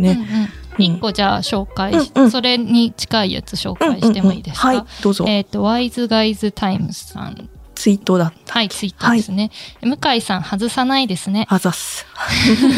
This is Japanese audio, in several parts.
ね。うんうん一個じゃあ紹介し、うんうんそれに近いやつ紹介してもいいですか、うんうんうんはい、どうぞ。えっ、と、ワイズガイズタイムズさん。ツイートだった。はい、ツイーですね。向井さん外さないですね。あざっす。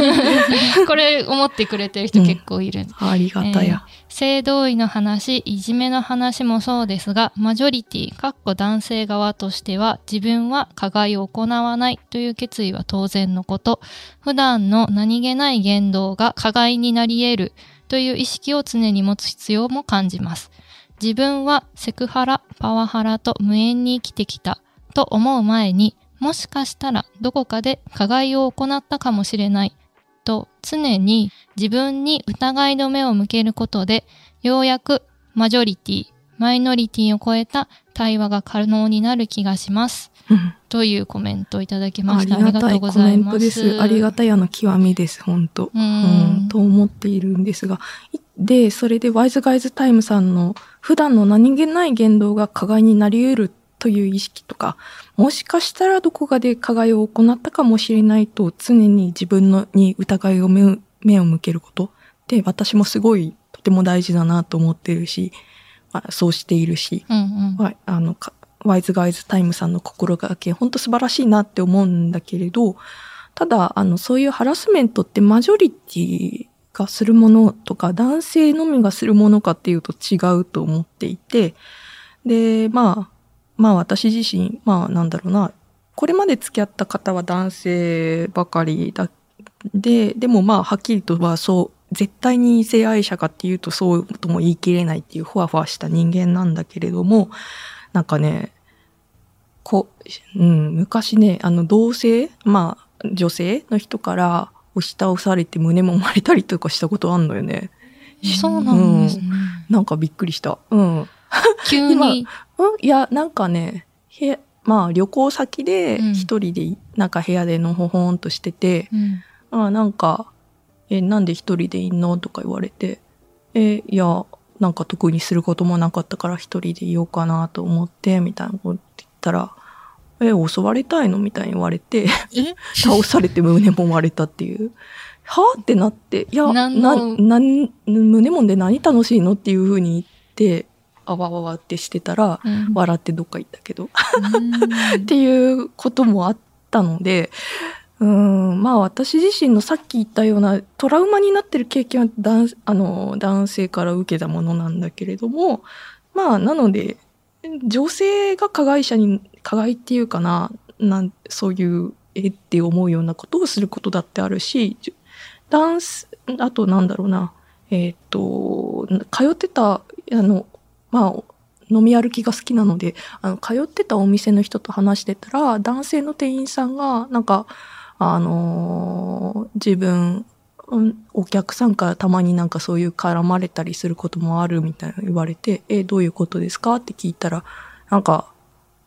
これ思ってくれてる人結構いる。ありがたや。えー性同意の話、いじめの話もそうですが、マジョリティ、かっこ男性側としては、自分は加害を行わないという決意は当然のこと、普段の何気ない言動が加害になり得るという意識を常に持つ必要も感じます。自分はセクハラ、パワハラと無縁に生きてきたと思う前に、もしかしたらどこかで加害を行ったかもしれないと常に自分に疑いの目を向けることで、ようやくマジョリティ、マイノリティを超えた対話が可能になる気がします。う んというコメントをいただきました。ありがとうごがたいコメざいます。ントです。ありがたやの極みです、本当ううんん。と思っているんですが。いで、それでワイズガイズタイムさんの普段の何気ない言動が加害になり得るという意識とか、もしかしたらどこかで加害を行ったかもしれないと常に自分のに疑いを目を目を向けることで、私もすごいとても大事だなと思ってるし、まあ、そうしているし、うんうん。ワイあのかワイズガイズタイムさんの心がけ、本当素晴らしいなって思うんだけれど、ただ、あの、そういうハラスメントってマジョリティがするものとか、男性のみがするものかっていうと違うと思っていて、で、まあ、まあ私自身、まあなんだろうな、これまで付き合った方は男性ばかりだ、で、でもまあはっきりとはそう、絶対に異性愛者かっていうとそうとも言い切れないっていうふわふわした人間なんだけれども、なんかね、こう、うん、昔ね、あの同性、まあ女性の人から押し倒されて胸もまれたりとかしたことあんのよね。そうなんですね。なんかびっくりした。うん。うん？急に。いや、なんかね、へまあ旅行先でうん。一人で、なんか部屋でのほほんとしてて、うん。あなんか、え、なんで一人でいんの？とか言われて、え、いや、なんか特にすることもなかったから一人でいようかなと思って、みたいなこと言ったら、え、襲われたいの？みたいに言われて、え？倒されて胸も割れたっていう。はぁ？ってなって、いや、な、なん、胸もんで何楽しいの？っていう風に言って、あわわわってしてたら、うん笑ってどっか行ったけど。うんっていうこともあったので、うん、まあ私自身のさっき言ったようなトラウマになってる経験は男あの男性から受けたものなんだけれども、まあなので、女性が加害者に、加害っていうかな、なんそういう、えって思うようなことをすることだってあるし、ダンス、あとなんだろうな、えーっと、通ってた、あの、まあ、飲み歩きが好きなので、あの、通ってたお店の人と話してたら、男性の店員さんが、なんか、あのー自分、うんお客さんからたまになんかそういう絡まれたりすることもあるみたいな言われて、え、どういうことですか？って聞いたら、なんか、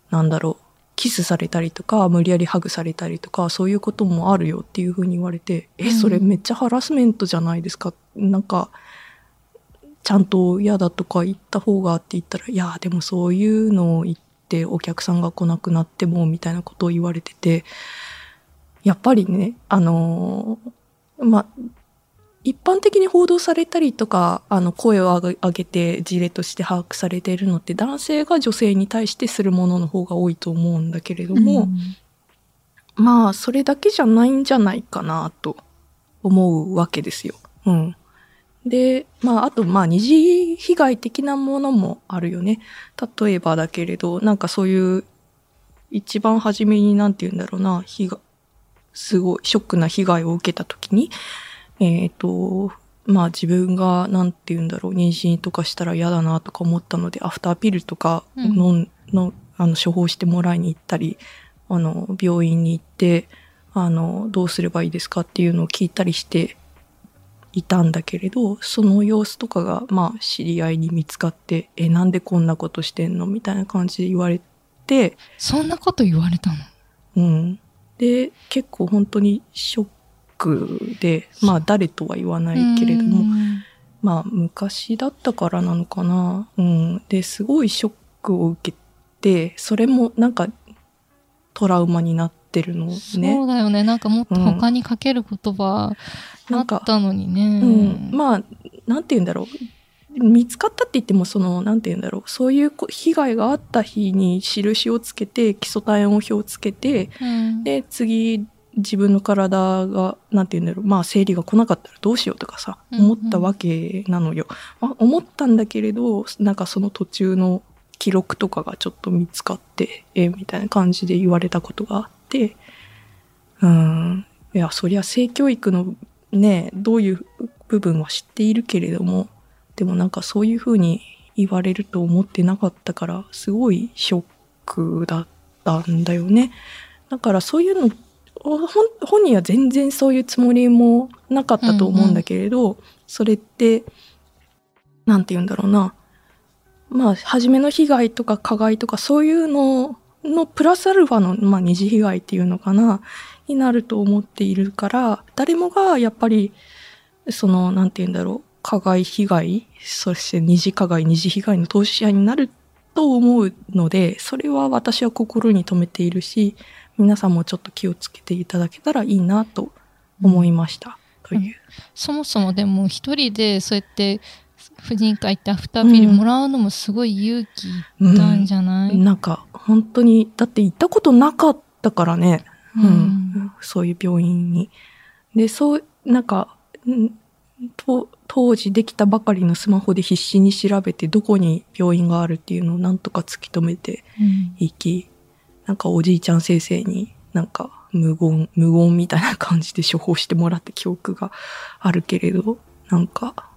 なんだろう、キスされたりとか、無理やりハグされたりとか、そういうこともあるよっていうふうに言われて、え、それめっちゃハラスメントじゃないですか？なんか、ちゃんと嫌だとか言った方がって言ったら、いや、でもそういうのを言ってお客さんが来なくなっても、みたいなことを言われてて、やっぱりね、あのーまあ、一般的に報道されたりとか、あの、声を上げ上げて事例として把握されているのって、男性が女性に対してするものの方が多いと思うんだけれども、まあ、それだけじゃないんじゃないかなと思うわけですよ。うん。で、まあ、あと、まあ、二次被害的なものもあるよね。例えばだけれど、なんかそういう、一番初めになんて言うんだろうな、被害、すごいショックな被害を受けたときに、えっ、と、まあ自分がなんて言うんだろう、妊娠とかしたら嫌だなとか思ったので、アフターピルとかの、の、あの、処方してもらいに行ったり、あの、病院に行って、あの、どうすればいいですかっていうのを聞いたりして、いたんだけれど、その様子とかが、まあ、知り合いに見つかって、え、なんでこんなことしてんの？みたいな感じで言われて、そんなこと言われたの？うん。で、結構本当にショックで、まあ、誰とは言わないけれども、うんまあ、昔だったからなのかな。うん。で、すごいショックを受けて、それもなんか、トラウマになってるのね。そうだよね。なんかもっと他にかける言葉あったのにね。うん、まあなんて言うんだろう。見つかったって言ってもそのなんて言うんだろう。そういうこ被害があった日に印をつけて基礎体温表をつけてうん。で次自分の体がなんて言うんだろう。まあ生理が来なかったらどうしようとかさうんうん。思ったわけなのよ、まあ、思ったんだけれどなんかその途中の記録とかがちょっと見つかってえみたいな感じで言われたことがあってうんいやそりゃ性教育のねどういう部分は知っているけれどもでもなんかそういうふうに言われると思ってなかったからすごいショックだったんだよね。だからそういうの本人は全然そういうつもりもなかったと思うんだけれど、それってなんて言うんだろうな。まあ初めの被害とか加害とかそういうののプラスアルファの、まあ、二次被害っていうのかなになると思っているから誰もがやっぱりそのなんて言うんだろう加害被害そして二次加害二次被害の当事者になると思うのでそれは私は心に留めているし皆さんもちょっと気をつけていただけたらいいなと思いました、という。そもそもでも一人でそうやって婦人科行ってアフターピルもらうのもすごい勇気いったんじゃない、なんか本当にだって行ったことなかったからね、うん。うん。そういう病院に。でそうなんか、うんと当時できたばかりのスマホで必死に調べてどこに病院があるっていうのをなんとか突き止めてうん。いきなんかおじいちゃん先生になんか無言無言みたいな感じで処方してもらった記憶があるけれどなんか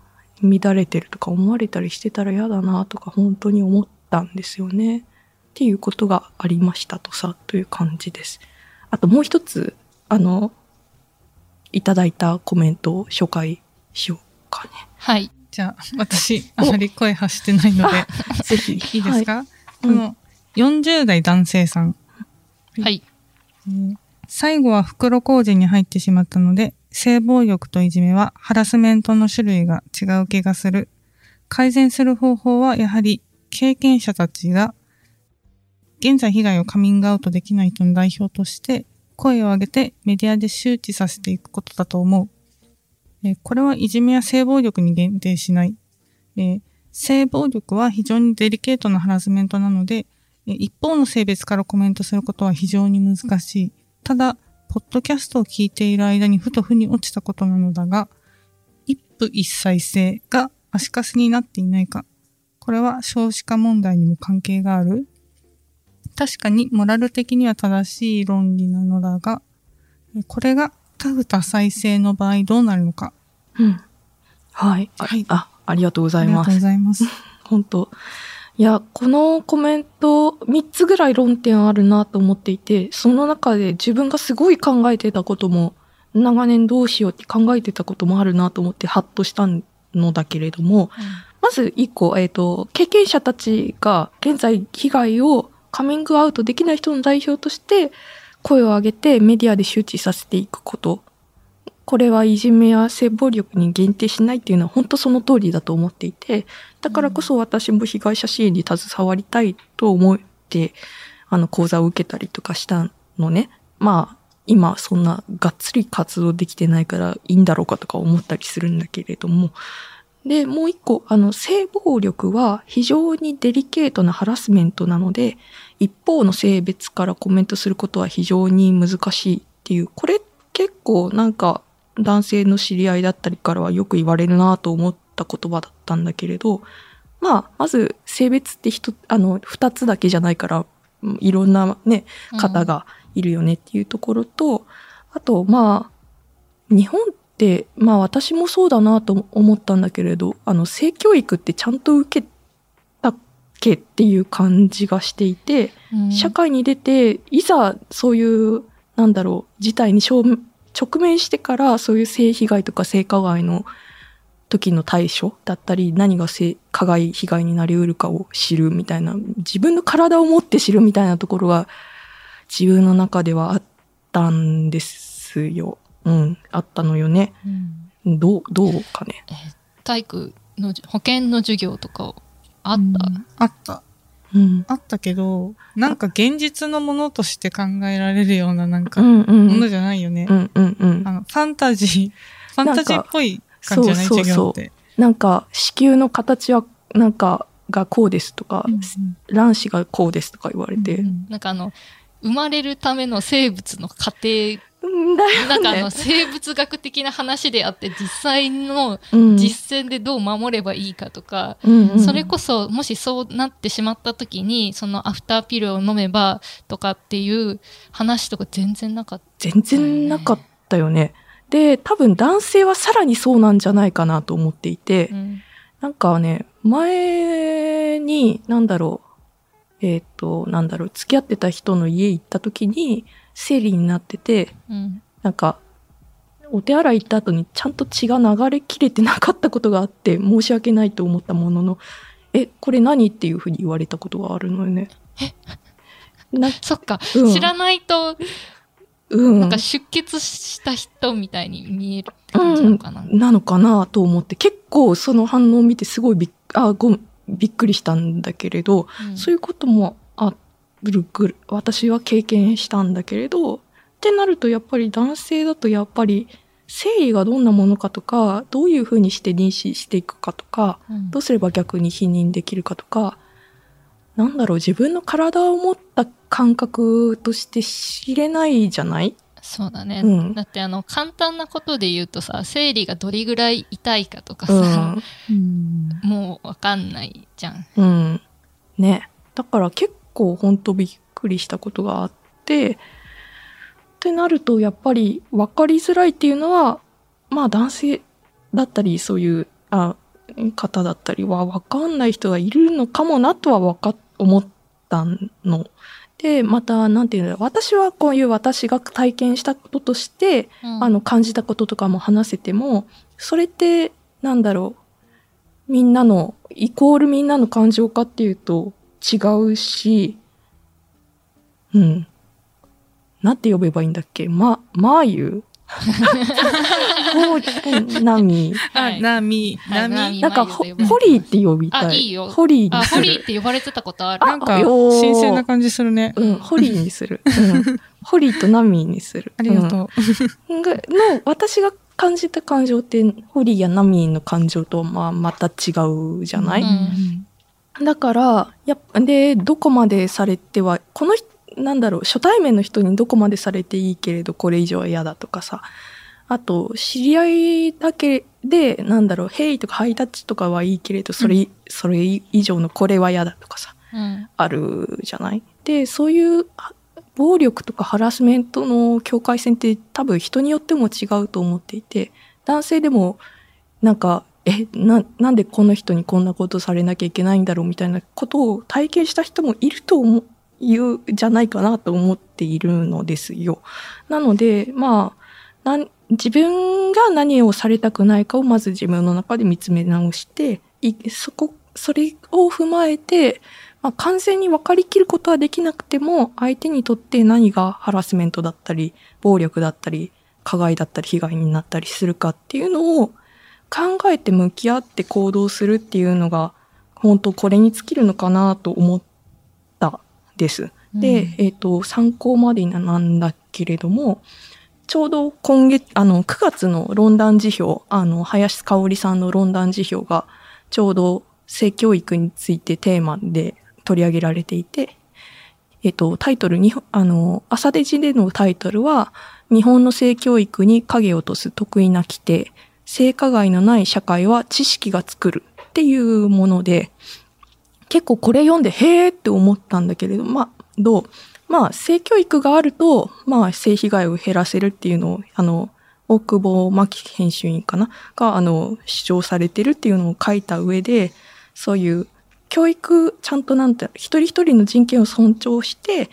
乱れてるとか思われたりしてたら嫌だなとか本当に思ったんですよね。っていうことがありましたとさという感じです。あともう一つあのいただいたコメントを紹介しようかはい。じゃあ、私、あまり声発してないので、ねぜひ。いいですか、はい。この40代男性さん。はい。えー最後は袋小路に入ってしまったので、性暴力といじめはハラスメントの種類が違う気がする。改善する方法はやはり経験者たちが現在被害をカミングアウトできない人の代表として声を上げてメディアで周知させていくことだと思う。えこれはいじめや性暴力に限定しない。え性暴力は非常にデリケートなハラスメントなので、え一方の性別からコメントすることは非常に難しい。ただ、ポッドキャストを聞いている間にふと腑に落ちたことなのだが、一夫一妻制が足かせになっていないか。これは少子化問題にも関係がある確かにモラル的には正しい論理なのだが、えこれが多夫多妻制の場合どうなるのか。うんはいあはいあありがとうござありがとうごいますざいます。本当いやこのコメント3つぐらい論点あるなと思っていてその中で自分がすごい考えてたことも長年どうしようって考えてたこともあるなと思ってハッとしたのだけれども、まず一個、えっ、と、経験者たちが現在被害をカミングアウトできない人の代表として声を上げてメディアで周知させていくこと。これはいじめや性暴力に限定しないっていうのは本当その通りだと思っていて、だからこそ私も被害者支援に携わりたいと思って、あの講座を受けたりとかしたのね。まあ、今そんながっつり活動できてないからいいんだろうかとか思ったりするんだけれども、で、もう一個、あの、性暴力は非常にデリケートなハラスメントなので、一方の性別からコメントすることは非常に難しいっていう、これ結構なんか男性の知り合いだったりからはよく言われるなと思った言葉だったんだけれど、まあ、まず性別って人、あの、二つだけじゃないから、うんいろんなね、方がいるよねっていうところと、あと、まあ、日本って、まあ私もそうだなと思ったんだけれど、あの、性教育ってちゃんと受けたっけっていう感じがしていて、うん。社会に出て、いざそういう、なんだろう、事態に正直面してから、そういう性被害とか性加害の時の対処だったり、何がせ加害被害になり得るかを知るみたいな、自分の体を持って知るみたいなところが自分の中ではあったんですよ。うん、あったのよね。うんどう、どうかね。体育の保健の授業とかあった、あった。うん。あったけど、なんか現実のものとして考えられるようななんか、うんうん。ものじゃないよね。うんうんうん。あの、ファンタジー、ファンタジーっぽい感じじゃない？そうそうそう。なんか、子宮の形は、なんか、がこうですとか、卵子がこうですとか言われて。なんかあの生まれるための生物の過程ね。なんかあの生物学的な話であって実際のうん実践でどう守ればいいかとか、うんうんそれこそもしそうなってしまった時にそのアフターピルを飲めばとかっていう話とか全然なかった。全然なかったよね。で、多分男性はさらにそうなんじゃないかなと思っていて、うんなんかね、前に、なんだろう、えっ、と、なんだろう、付き合ってた人の家行った時に、生理になってて、うんなんか、お手洗い行った後にちゃんと血が流れきれてなかったことがあって、申し訳ないと思ったものの、え、これ何っていうふうに言われたことがあるのよね。なそっか、うん知らないとうん。なんか出血した人みたいに見えるって感じなのかな？なのかなと思って、結構その反応を見てすごいびっあごびっくりしたんだけれど、うんそういうこともあるぐる私は経験したんだけれどってなるとやっぱり男性だとやっぱり生理がどんなものかとかどういうふうにして妊娠していくかとかうんどうすれば逆に否認できるかとかなんだろう自分の体を持った感覚として知れないじゃない？そうだね、うんだってあの簡単なことで言うとさ生理がどれぐらい痛いかとかうさ、ん。もうわかんないじゃん。うん。ね。だから結構ほんとびっくりしたことがあって、ってなるとやっぱり分かりづらいっていうのは、まあ男性だったりそういうあ方だったりは分かんない人がいるのかもなとはわか思ったの。で、また、なんていうの私はこういう私が体験したこととして、うんあの、感じたこととかも話せても、それって、なんだろう、みんなの、イコールみんなの感情かっていうと違うし、うん。なんて呼べばいいんだっけ？ま、まーゆ ほう、なみ。はいあ、ナミ、はいナミ。なんか、ホリーって呼びたい。あいいよホリーにあ、する。ホリーって呼ばれてたことある？なんか、新鮮な感じするね。うん、ホリーにする。うん。ホリーとナミーにする。ありがとう。の、私が感じた感情って、ホリーやナミーの感情とはまあまた違うじゃない、うんだから、やっぱ、で、どこまでされては、この人、なんだろう、初対面の人にどこまでされていいけれど、これ以上は嫌だとかさ。あと、知り合いだけで、なんだろう、ヘイとかハイタッチとかはいいけれど、それ、それ以上のこれは嫌だとかさ、うん。あるじゃない？で、そういう、は暴力とかハラスメントの境界線って多分人によっても違うと思っていて、男性でも、なんか、え、な、なんでこの人にこんなことされなきゃいけないんだろうみたいなことを体験した人もいると思う、いうじゃないかなと思っているのですよ。なので、まあ、自分が何をされたくないかをまず自分の中で見つめ直して、そこ、それを踏まえて、まあ、完全に分かりきることはできなくても、相手にとって何がハラスメントだったり、暴力だったり、加害だったり、被害になったりするかっていうのを考えて向き合って行動するっていうのが、本当これに尽きるのかなと思ったです。で、うんえっ、と、参考までなんだけれども、ちょうど今月、あの、9月の論壇辞表、あの、林香織さんの論壇辞表が、ちょうど性教育についてテーマで取り上げられていて、えっと、タイトルに、あの、朝デジでのタイトルは、日本の性教育に影を落とす得意な規定、性加害のない社会は知識が作る。っていうもので、結構これ読んで、へーって思ったんだけれど、まあ、どう、まあ、性教育があると、まあ、性被害を減らせるっていうのを、あの、大久保真紀編集員かな？が、あの、主張されてるっていうのを書いた上で、そういう教育、ちゃんとなんて、一人一人の人権を尊重して、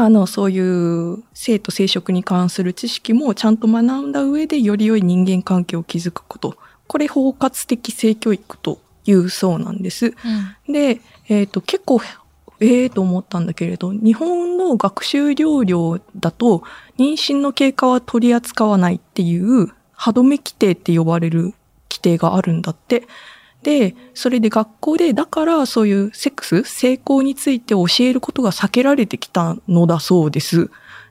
あの、そういう性と生殖に関する知識もちゃんと学んだ上で、より良い人間関係を築くことこれ包括的性教育というそうなんです。うんで、えっ、と、結構、ええと思ったんだけれど、日本の学習療療だと、妊娠の経過は取り扱わないっていう、歯止め規定って呼ばれる規定があるんだって。で、それで学校で、だからそういうセックス、性交について教えることが避けられてきたのだそうです。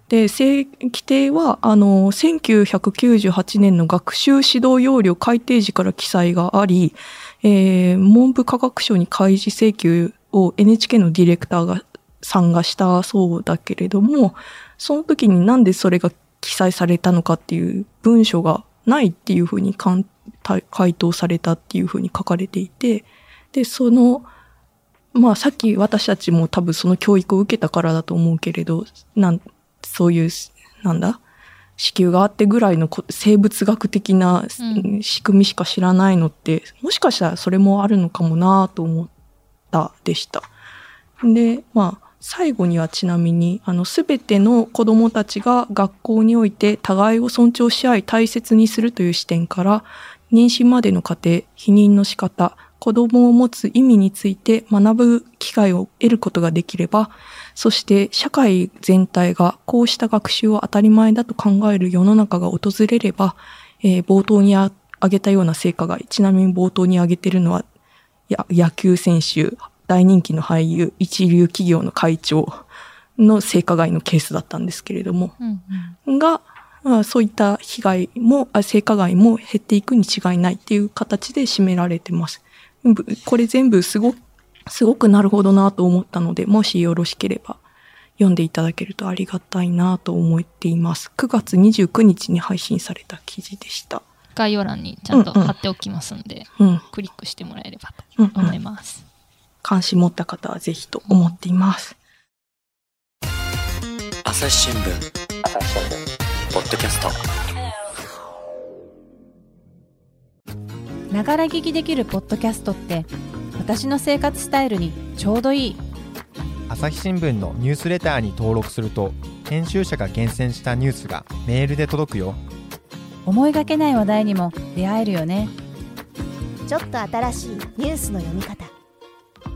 で、性規定は、あの、1998年の学習指導要領改定時から記載があり、えー文部科学省に開示請求を NHK のディレクターがさんがしたそうだけれども、その時になんでそれが記載されたのかっていう文書がないっていうふうに回答されたっていうふうに書かれていて、で、その、まあさっき私たちも多分その教育を受けたからだと思うけれど、なん、そういう、なんだ子宮があってぐらいのこ生物学的なうん仕組みしか知らないのって、もしかしたらそれもあるのかもなと思ったでした。で、まあ、最後にはちなみに、あの、すべての子供たちが学校において互いを尊重し合い大切にするという視点から、妊娠までの過程、避妊の仕方、子供を持つ意味について学ぶ機会を得ることができれば、そして社会全体がこうした学習を当たり前だと考える世の中が訪れれば、えー冒頭にあ挙げたような成果が、ちなみに冒頭に挙げてるのは、野球選手、大人気の俳優、一流企業の会長の性加害のケースだったんですけれども、うんが、まあ、そういった被害も、あ性加害も減っていくに違いないっていう形で占められてます。ぶこれ全部すごく、すごくなるほどなと思ったので、もしよろしければ読んでいただけるとありがたいなと思っています。9月29日に配信された記事でした。概要欄にちゃんと貼っておきますんで、うん。クリックしてもらえればうん、うと思いん。ます。関心持った方はぜひと思っています。朝日新聞。ポッドキャスト。ながら聞きできるポッドキャストって私の生活スタイルにちょうどいい。朝日新聞のニュースレターに登録すると編集者が厳選したニュースがメールで届くよ。思いがけない話題にも出会えるよね。ちょっと新しいニュースの読み方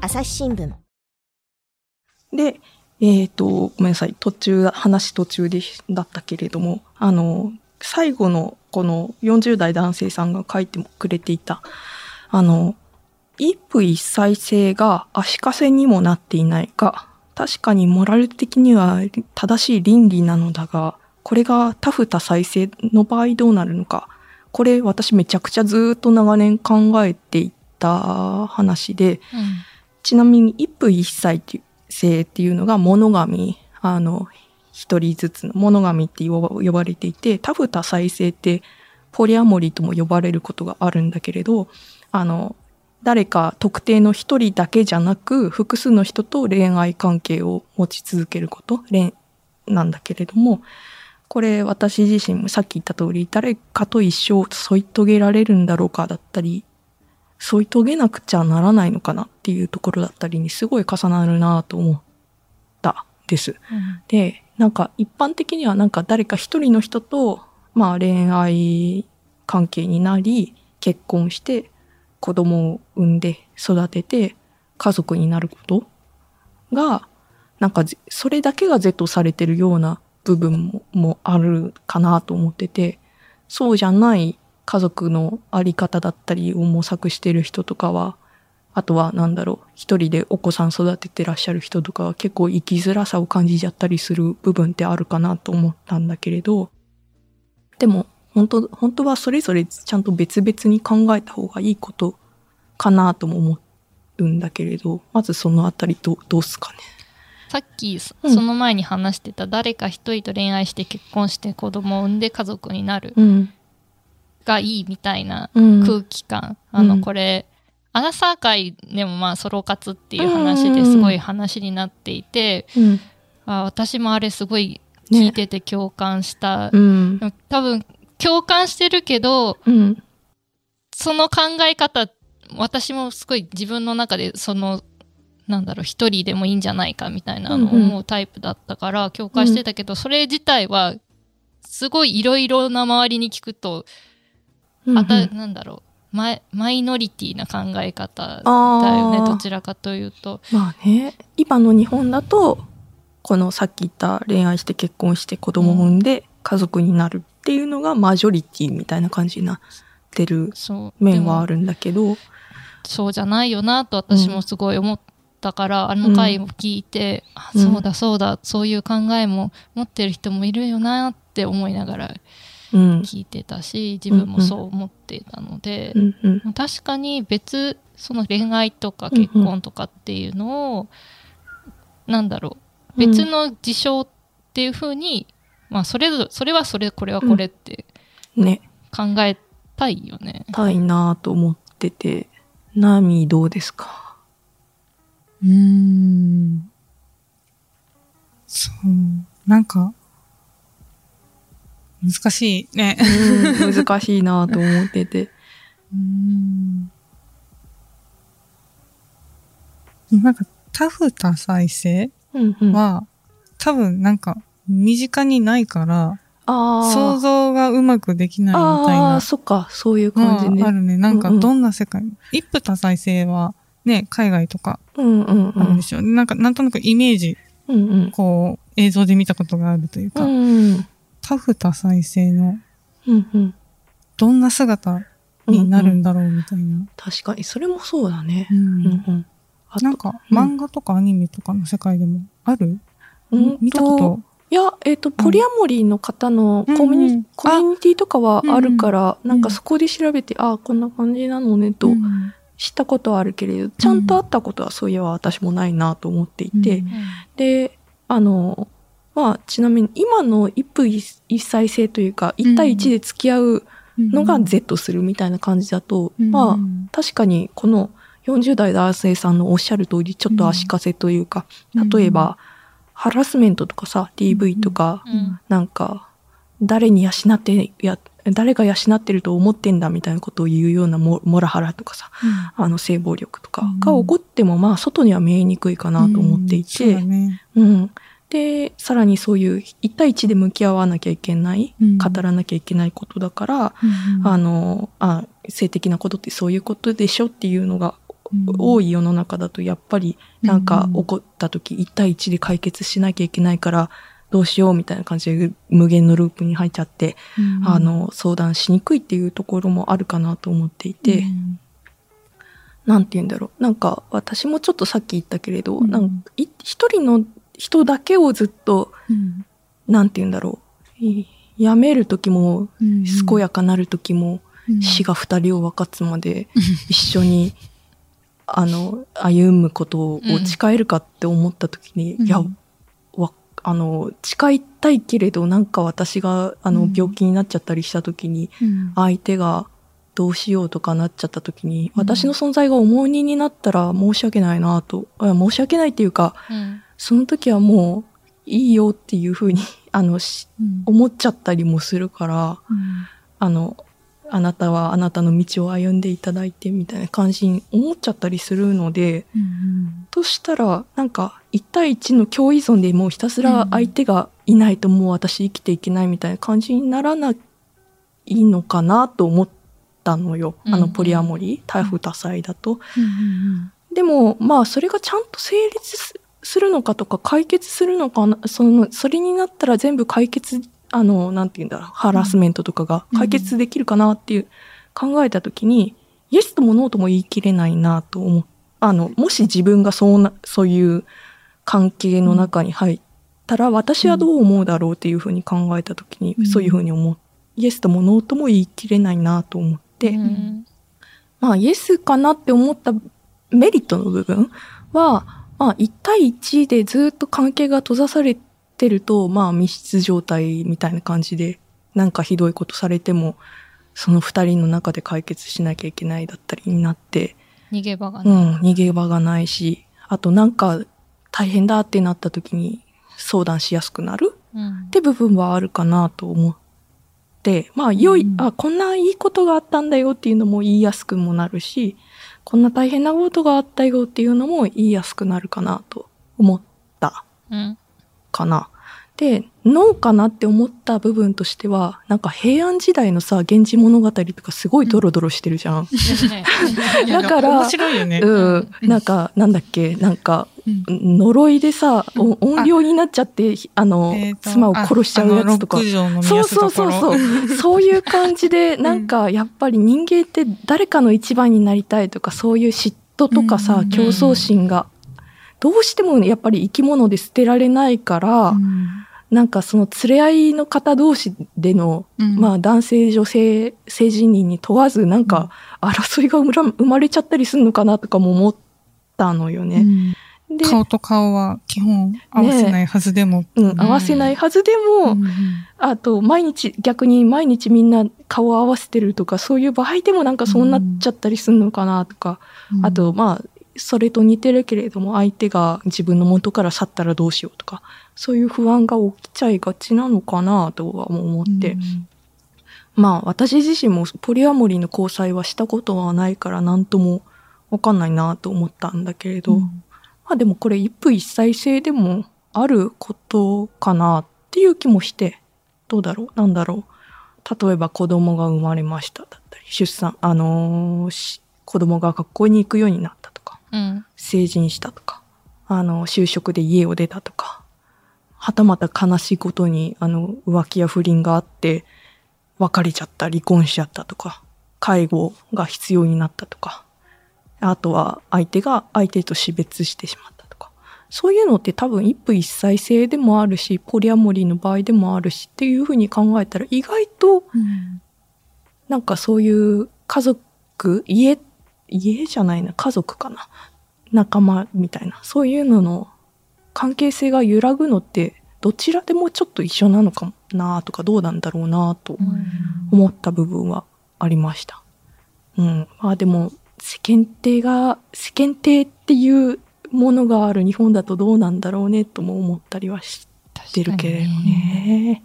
朝日新聞で、えっ、と、ごめんなさい。途中、話途中でだったけれども、あの、最後のこの40代男性さんが書いてくれていた、あの、一夫一妻制が足かせにもなっていないが、確かにモラル的には正しい倫理なのだが、これが多夫多妻制の場合どうなるのか。これ私めちゃくちゃずっと長年考えていた話で、ちなみに一夫一妻っていう性っていうのがモノガミ、あの、一人ずつのモノガミって呼ばれていて、多夫多妻制ってポリアモリーとも呼ばれることがあるんだけれど、あの、誰か特定の一人だけじゃなく、複数の人と恋愛関係を持ち続けること、恋なんだけれども、これ私自身もさっき言った通り、誰かと一生添い遂げられるんだろうかだったり、添い遂げなくちゃならないのかなっていうところだったりにすごい重なるなと思ったです。で、なんか一般的にはなんか誰か一人の人と、まあ恋愛関係になり、結婚して子供を産んで育てて家族になることが、なんかぜそれだけが是とされてるような部分ももあるかなと思ってて、そうじゃない家族のあり方だったりを模索してる人とかは、あとはなんだろう、一人でお子さん育ててらっしゃる人とかは結構生きづらさを感じちゃったりする部分ってあるかなと思ったんだけれど、でも本当、本当はそれぞれちゃんと別々に考えた方がいいことかなとも思うんだけれど、まずそのあたりどどうすかね。さっきその前に話してた誰か一人と恋愛して結婚して子供を産んで家族になるうん。がいいみたいなうん。空気感、あのうんこれアナサー界でもまあソロ活っていう話ですごい話になっていて、うん。あ私もあれすごい聞いてて共感した、うん。でも多分共感してるけどうん。その考え方私もすごい自分の中でそのなんだろう一人でもいいんじゃないかみたいなのをうんうん思うタイプだったから共感してたけど、それ自体はすごいいろいろな周りに聞くと、あたなんだろう。マイマイノリティな考え方だよねどちらかというと。まあね、今の日本だと、このさっき言った恋愛して結婚して子供を産んで家族になるっていうのがマジョリティみたいな感じになってる面はあるんだけど、そうじゃないよなと私もすごい思ったから、あの回を聞いて、あうん。そうだそうだそういう考えも持ってる人もいるよなって思いながらうん。聞いてたし自分もそう思っていたので、うんうん。まあ確かに別その恋愛とか結婚とかっていうのを、なんだろう別の事象っていうふうに、まあそれぞそれはそれこれはこれってね、考えたいよね。たいなと思ってて、ナーミーどうですか？うーん。そう。なんか、難しいね。うん、難しいなと思ってて。うーん。なんか、タフ多妻制うんうん。あは、多分なんか、身近にないから。想像がうまくできないみたいあなあ、そっか、そういうの感じね。はあるね。なんか、うんうんどんな世界、一夫多妻制は、ね、海外とかうんうんうんあるで。しょ。なんか、なんとなくイメージ、うんうん。こう、映像で見たことがあるというか、うんうん。タフ多妻制の、うんうん。どんな姿になるんだろうみたいな。確かに、それもそうだね。うん。うんうん。なんか、うん。漫画とかアニメとかの世界でもある、うん見たこと？いや、えっ、と、ポリアモリーの方のコミュニ,、うんうんコミュニティとかはあるから、うんなんかそこで調べて、ああ、こんな感じなのねとうん。知ったことはあるけれど、ちゃんと会ったことはそういえば私もないなと思っていて、うん。で、あの、まあ、ちなみに今の一夫一一妻制というか、1対1で付き合うのが Z するみたいな感じだと、うん。まあ、確かにこの40代男性さんのおっしゃる通り、ちょっと足かせというか、うん。例えば、ハラスメントとかさ、DV とか、うん。なんか、誰に養って、や、誰が養ってると思ってんだみたいなことを言うようなモモラハラとかさ、あの性暴力とかが起こっても、まあ、外には見えにくいかなと思っていうん。そうて、だね。うん。で、さらにそういう1対1で向き合わなきゃいけない、うん。語らなきゃいけないことだから、うんあの、あ、性的なことってそういうことでしょっていうのが多い世の中だと、やっぱりなん。かうん起こった時1対1で解決しなきゃいけないから、どうしようみたいな感じで無限のループに入っちゃって、うん。あの、相談しにくいっていうところもあるかなと思っていて、うん。なんて言うんだろう。なんか私もちょっとさっき言ったけれど、うん。なんかい一人の人だけをずっとうん。なんて言うんだろう。い辞める時も、うん健やかなる時も、うん。死が二人を分かつまで一緒に、あの、歩むことを誓えるかって思った時に、うん。いや、わ、あの、誓いたいけれど、なんか私が、あのう、ん。病気になっちゃったりした時に、うん。相手がどうしようとかなっちゃった時に、うん。私の存在が重荷になったら申し訳ないなと、あ申し訳ないっていうか、うんその時はもういいよっていうふうに、あの、しうん。思っちゃったりもするから、うん。あの、あなたはあなたの道を歩んでいただいてみたいな感じに思っちゃったりするので、うんとしたら、なんか、1対1の共依存でもうひたすら相手がいないともう私生きていけないみたいな感じにならないのかなと思ったのよ。あの、うん。うんポリアモリー、多夫多妻だと。うんでも、まあ、それがちゃんと成立すするのかとか、解決するのかな、その、それになったら全部解決、あの、なんて言うんだろう、ハラスメントとかが解決できるかなっていう、考えたときに、イエスともノーとも言い切れないなと思う。あの、もし自分がそうな、そういう関係の中に入ったら、私はどう思うだろうっていうふうに考えたときに、うん。そういうふうに思う。イエスともノーとも言い切れないなと思って、うん。まあ、イエスかなって思ったメリットの部分は、まあ、1対1でずっと関係が閉ざされてると、まあ、密室状態みたいな感じで、なんかひどいことされても、その2人の中で解決しなきゃいけないだったりになって、逃げ場がね。うん、逃げ場がないし、あとなんか大変だってなった時に相談しやすくなるうんって部分はあるかなと思って、まあ、良い、うんあ、こんないいことがあったんだよっていうのも言いやすくもなるし、こんな大変なことがあったよっていうのも言いやすくなるかなと思ったうんかな。で、ノーかなって思った部分としては、なんか平安時代のさ、源氏物語とかすごいドロドロしてるじゃん。だから面白いよね。うん、なんか、なんだっけ、なんか、呪いでさ、お怨霊になっちゃって、あの、妻を殺しちゃうやつとか。そうそうそうそう。そういう感じで、なんか、やっぱり人間って誰かの一番になりたいとか、そういう嫉妬とかさ、うん。競争心が、どうしてもやっぱり生き物で捨てられないから、なんかその連れ合いの方同士での、うん。まあ男性、女性、性自認に問わず、なんか争いが生まれちゃったりするのかなとかも思ったのよね。で、顔と顔は基本合わせないはずでも。うん、合わせないはずでも、あと、毎日、逆に毎日みんな顔を合わせてるとか、そういう場合でもなんかそうなっちゃったりするのかなとか、あと、まあ、それと似てるけれども、相手が自分の元から去ったらどうしようとか、そういう不安が起きちゃいがちなのかなとは思って、まあ、私自身もポリアモリーの交際はしたことはないから何ともわかんないなと思ったんだけれど、まあでもこれ一夫一妻制でもあることかなっていう気もして、どうだろう？なんだろう？例えば子供が生まれましただったり、出産、あのーし子供が学校に行くようになったうん。成人したとか、あの、就職で家を出たとか、はたまた悲しいことに、あの、浮気や不倫があって、別れちゃった、離婚しちゃったとか、介護が必要になったとか、あとは相手が相手と死別してしまったとか、そういうのって多分一夫一妻制でもあるし、ポリアモリーの場合でもあるしっていうふうに考えたら意外と、なんかそういう家族、家、家じゃないな、家族かな。仲間みたいな、そういうのの関係性が揺らぐのって、どちらでもちょっと一緒なのかもなとか、どうなんだろうなと思った部分はありました。うん。まあでも、世間体が、世間体っていうものがある日本だとどうなんだろうねとも思ったりはしてるけれどね。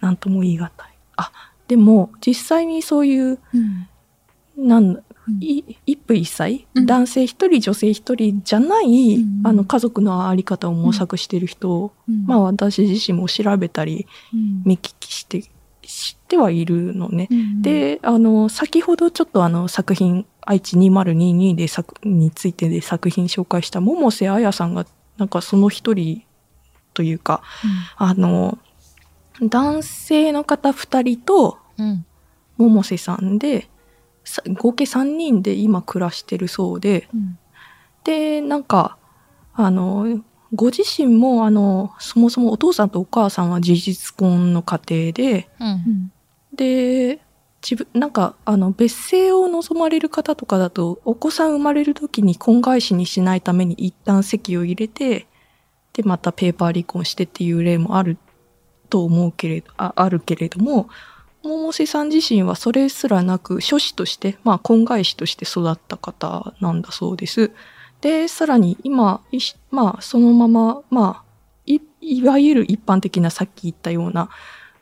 なんとも言い難い。あ、でも、実際にそういう、なんだい一夫一妻、男性一人女性一人じゃない、あの家族のあり方を模索してる人を、まあ私自身も調べたり、見聞きして知ってはいるのね。であの先ほどちょっとあの作品愛知2022で作についてで作品紹介した百瀬彩さんがなんかその一人というか、あの男性の方2人とうん。百瀬さんでさ合計3人で今暮らしてるそうで、でなんかあのご自身もあのそもそもお父さんとお母さんは事実婚の家庭で。うん。で自分なんかあの別姓を望まれる方とかだとお子さん生まれる時に婚外子にしないために一旦籍を入れてでまたペーパー離婚してっていう例もあると思うけれどああるけれども百瀬さん自身はそれすらなく諸子としてまあ婚外子として育った方なんだそうです。でさらに今まあそのまままあいいわゆる一般的なさっき言ったような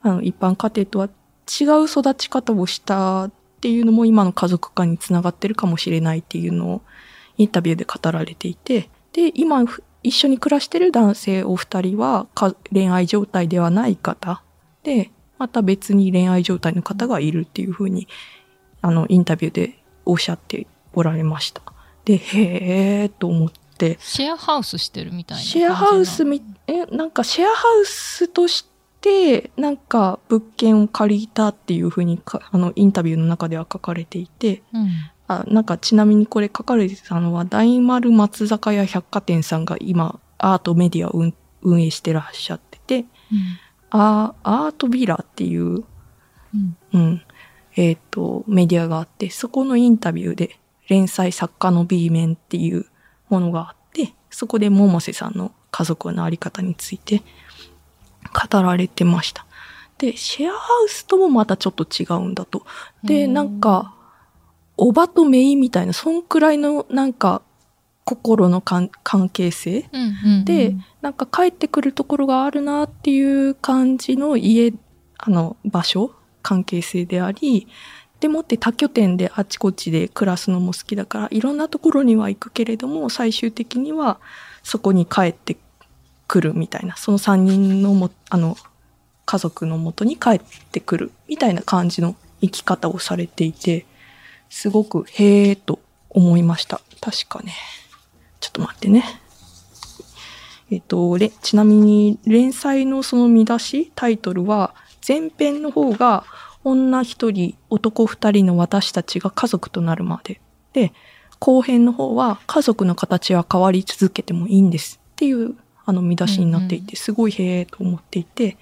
あの一般家庭とは違う育ち方をしたっていうのも今の家族観につながってるかもしれないっていうのをインタビューで語られていてで今一緒に暮らしてる男性お二人は恋愛状態ではない方でまた別に恋愛状態の方がいるっていうふうにあのインタビューでおっしゃっておられました。でへーと思って。シェアハウスしてるみたいなシェアハウスみ、え、なんかシェアハウスとして、なんか物件を借りたっていうふうにか、あの、インタビューの中では書かれていて、うん。あ、なんかちなみにこれ書かれてたのは、大丸松坂屋百貨店さんが今、アートメディアを運運営してらっしゃってて、あアートビラっていう、うん、えっ、と、メディアがあって、そこのインタビューで、連載作家の B 面っていうものがあって、そこで百瀬さんの家族のあり方について語られてました。で、シェアハウスともまたちょっと違うんだと。で、なんか、おばとめいみたいな、そんくらいのなんか、心の関関係性。で、なんか帰ってくるところがあるなっていう感じの家、あの、場所、関係性であり、でもって多拠点であちこちで暮らすのも好きだから、いろんなところには行くけれども、最終的にはそこに帰って来るみたいな、その3人のも、あの、家族のもとに帰ってくるみたいな感じの生き方をされていて、すごくへえと思いました。確かね。ちょっと待ってね。えっと、れちなみに連載のその見出し、タイトルは、前編の方が女一人、男二人の私たちが家族となるまで。で、後編の方は家族の形は変わり続けてもいいんです。っていうあの見出しになっていて、すごいへえと思っていて、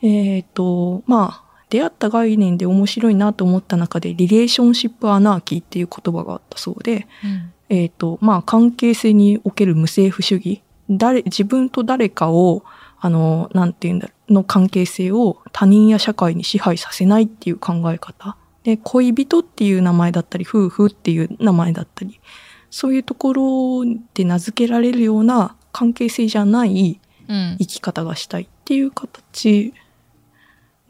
えっ、と、まあ、出会った概念で面白いなと思った中で、リレーションシップアナーキーっていう言葉があったそうで、えっ、と、まあ、関係性における無政府主義、誰、自分と誰かを、あの、なんて言うんだろう、の関係性を他人や社会に支配させないっていう考え方。で、恋人っていう名前だったり、夫婦っていう名前だったり、そういうところで名付けられるような関係性じゃないうん生き方がしたいっていう形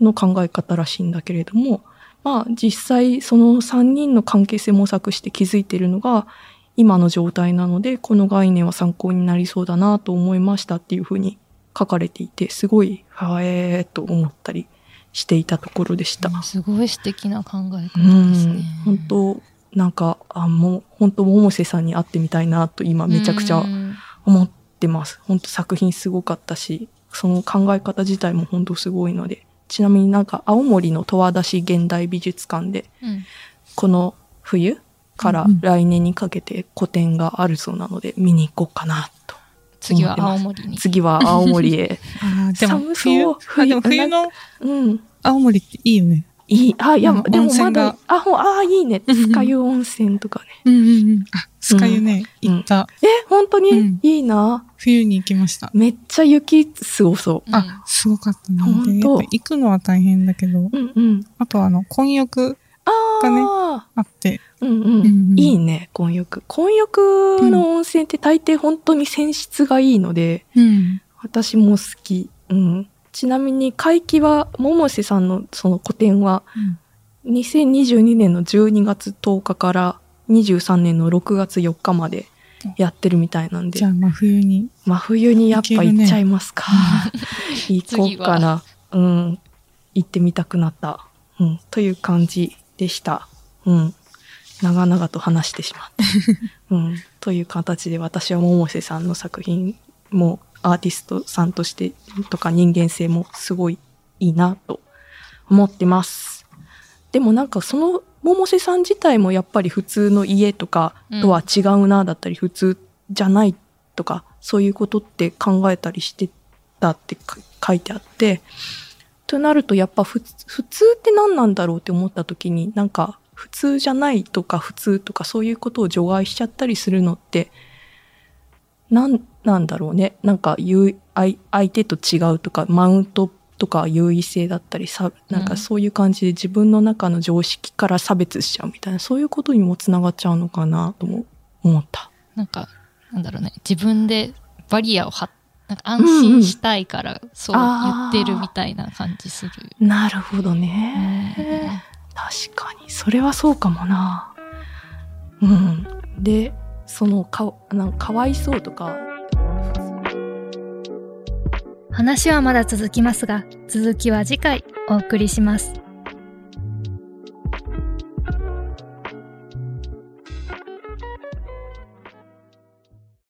の考え方らしいんだけれども、まあ実際その3人の関係性模索して気づいているのが今の状態なので、この概念は参考になりそうだなと思いましたっていうふうに書かれていて、すごい、はえーと思ったりしていたところでした。すごい素敵な考えう方ですんね。、本当なんか、あ、もう、本当百瀬さんに会ってみたいなと今めちゃくちゃうん思ってます。本当作品すごかったし、その考え方自体も本当すごいので、ちなみになんか青森の十和田市現代美術館で、うんこの冬から来年にかけて個展があるそうなので、見に行こうかなと。次は青森に。次は青森へ。ああ、でも寒冬、そうあでも冬のうん。青森っていいよね。いい。あ、いや、うんでもまだ、あ、ほん、あ、いいね。酸ヶ湯温泉とかね。うんうんうん。あ、スカユね、うん行った。え、本当に、うんいいな。冬に行きました。めっちゃ雪すごそう。うんあ、すごかったね。ほんとで、やっぱ行くのは大変だけど、うんうん。あとはあの、混浴あがねあ、あって、うんうん。うんうんいいね、混浴。混浴の温泉って大抵本当に泉質がいいので、うん。私も好き。うん。ちなみに、会期は、百瀬さんのその個展は、2022年の12月10日から23年の6月4日までやってるみたいなんでじゃ、あ、真冬に。真冬にやっぱ行っちゃいますか。行こうかな。うん。行ってみたくなった。うん。という感じでした。うん。長々と話してしまった。うん。という形で私は百瀬さんの作品もアーティストさんとしてとか人間性もすごいいいなと思ってます。でもなんかその百瀬さん自体もやっぱり普通の家とかとは違うなだったり、普通じゃないとかそういうことって考えたりしてたってか書いてあってとなるとやっぱ普通って何なんだろうって思った時になんか普通じゃないとか普通とかそういうことを除外しちゃったりするのってなんなんだろうね。なんか相手と違うとかマウントとか優位性だったりさなんかそういう感じで自分の中の常識から差別しちゃうみたいなそういうことにもつながっちゃうのかなとも思った。なんか、なんだろうね、自分でバリアを張っなんか安心したいから、そう言ってるみたいな感じする。なるほどね。確かに。それはそうかもな。うん。で、そのか、なんかかわいそうとか、話はまだ続きますが、続きは次回お送りします。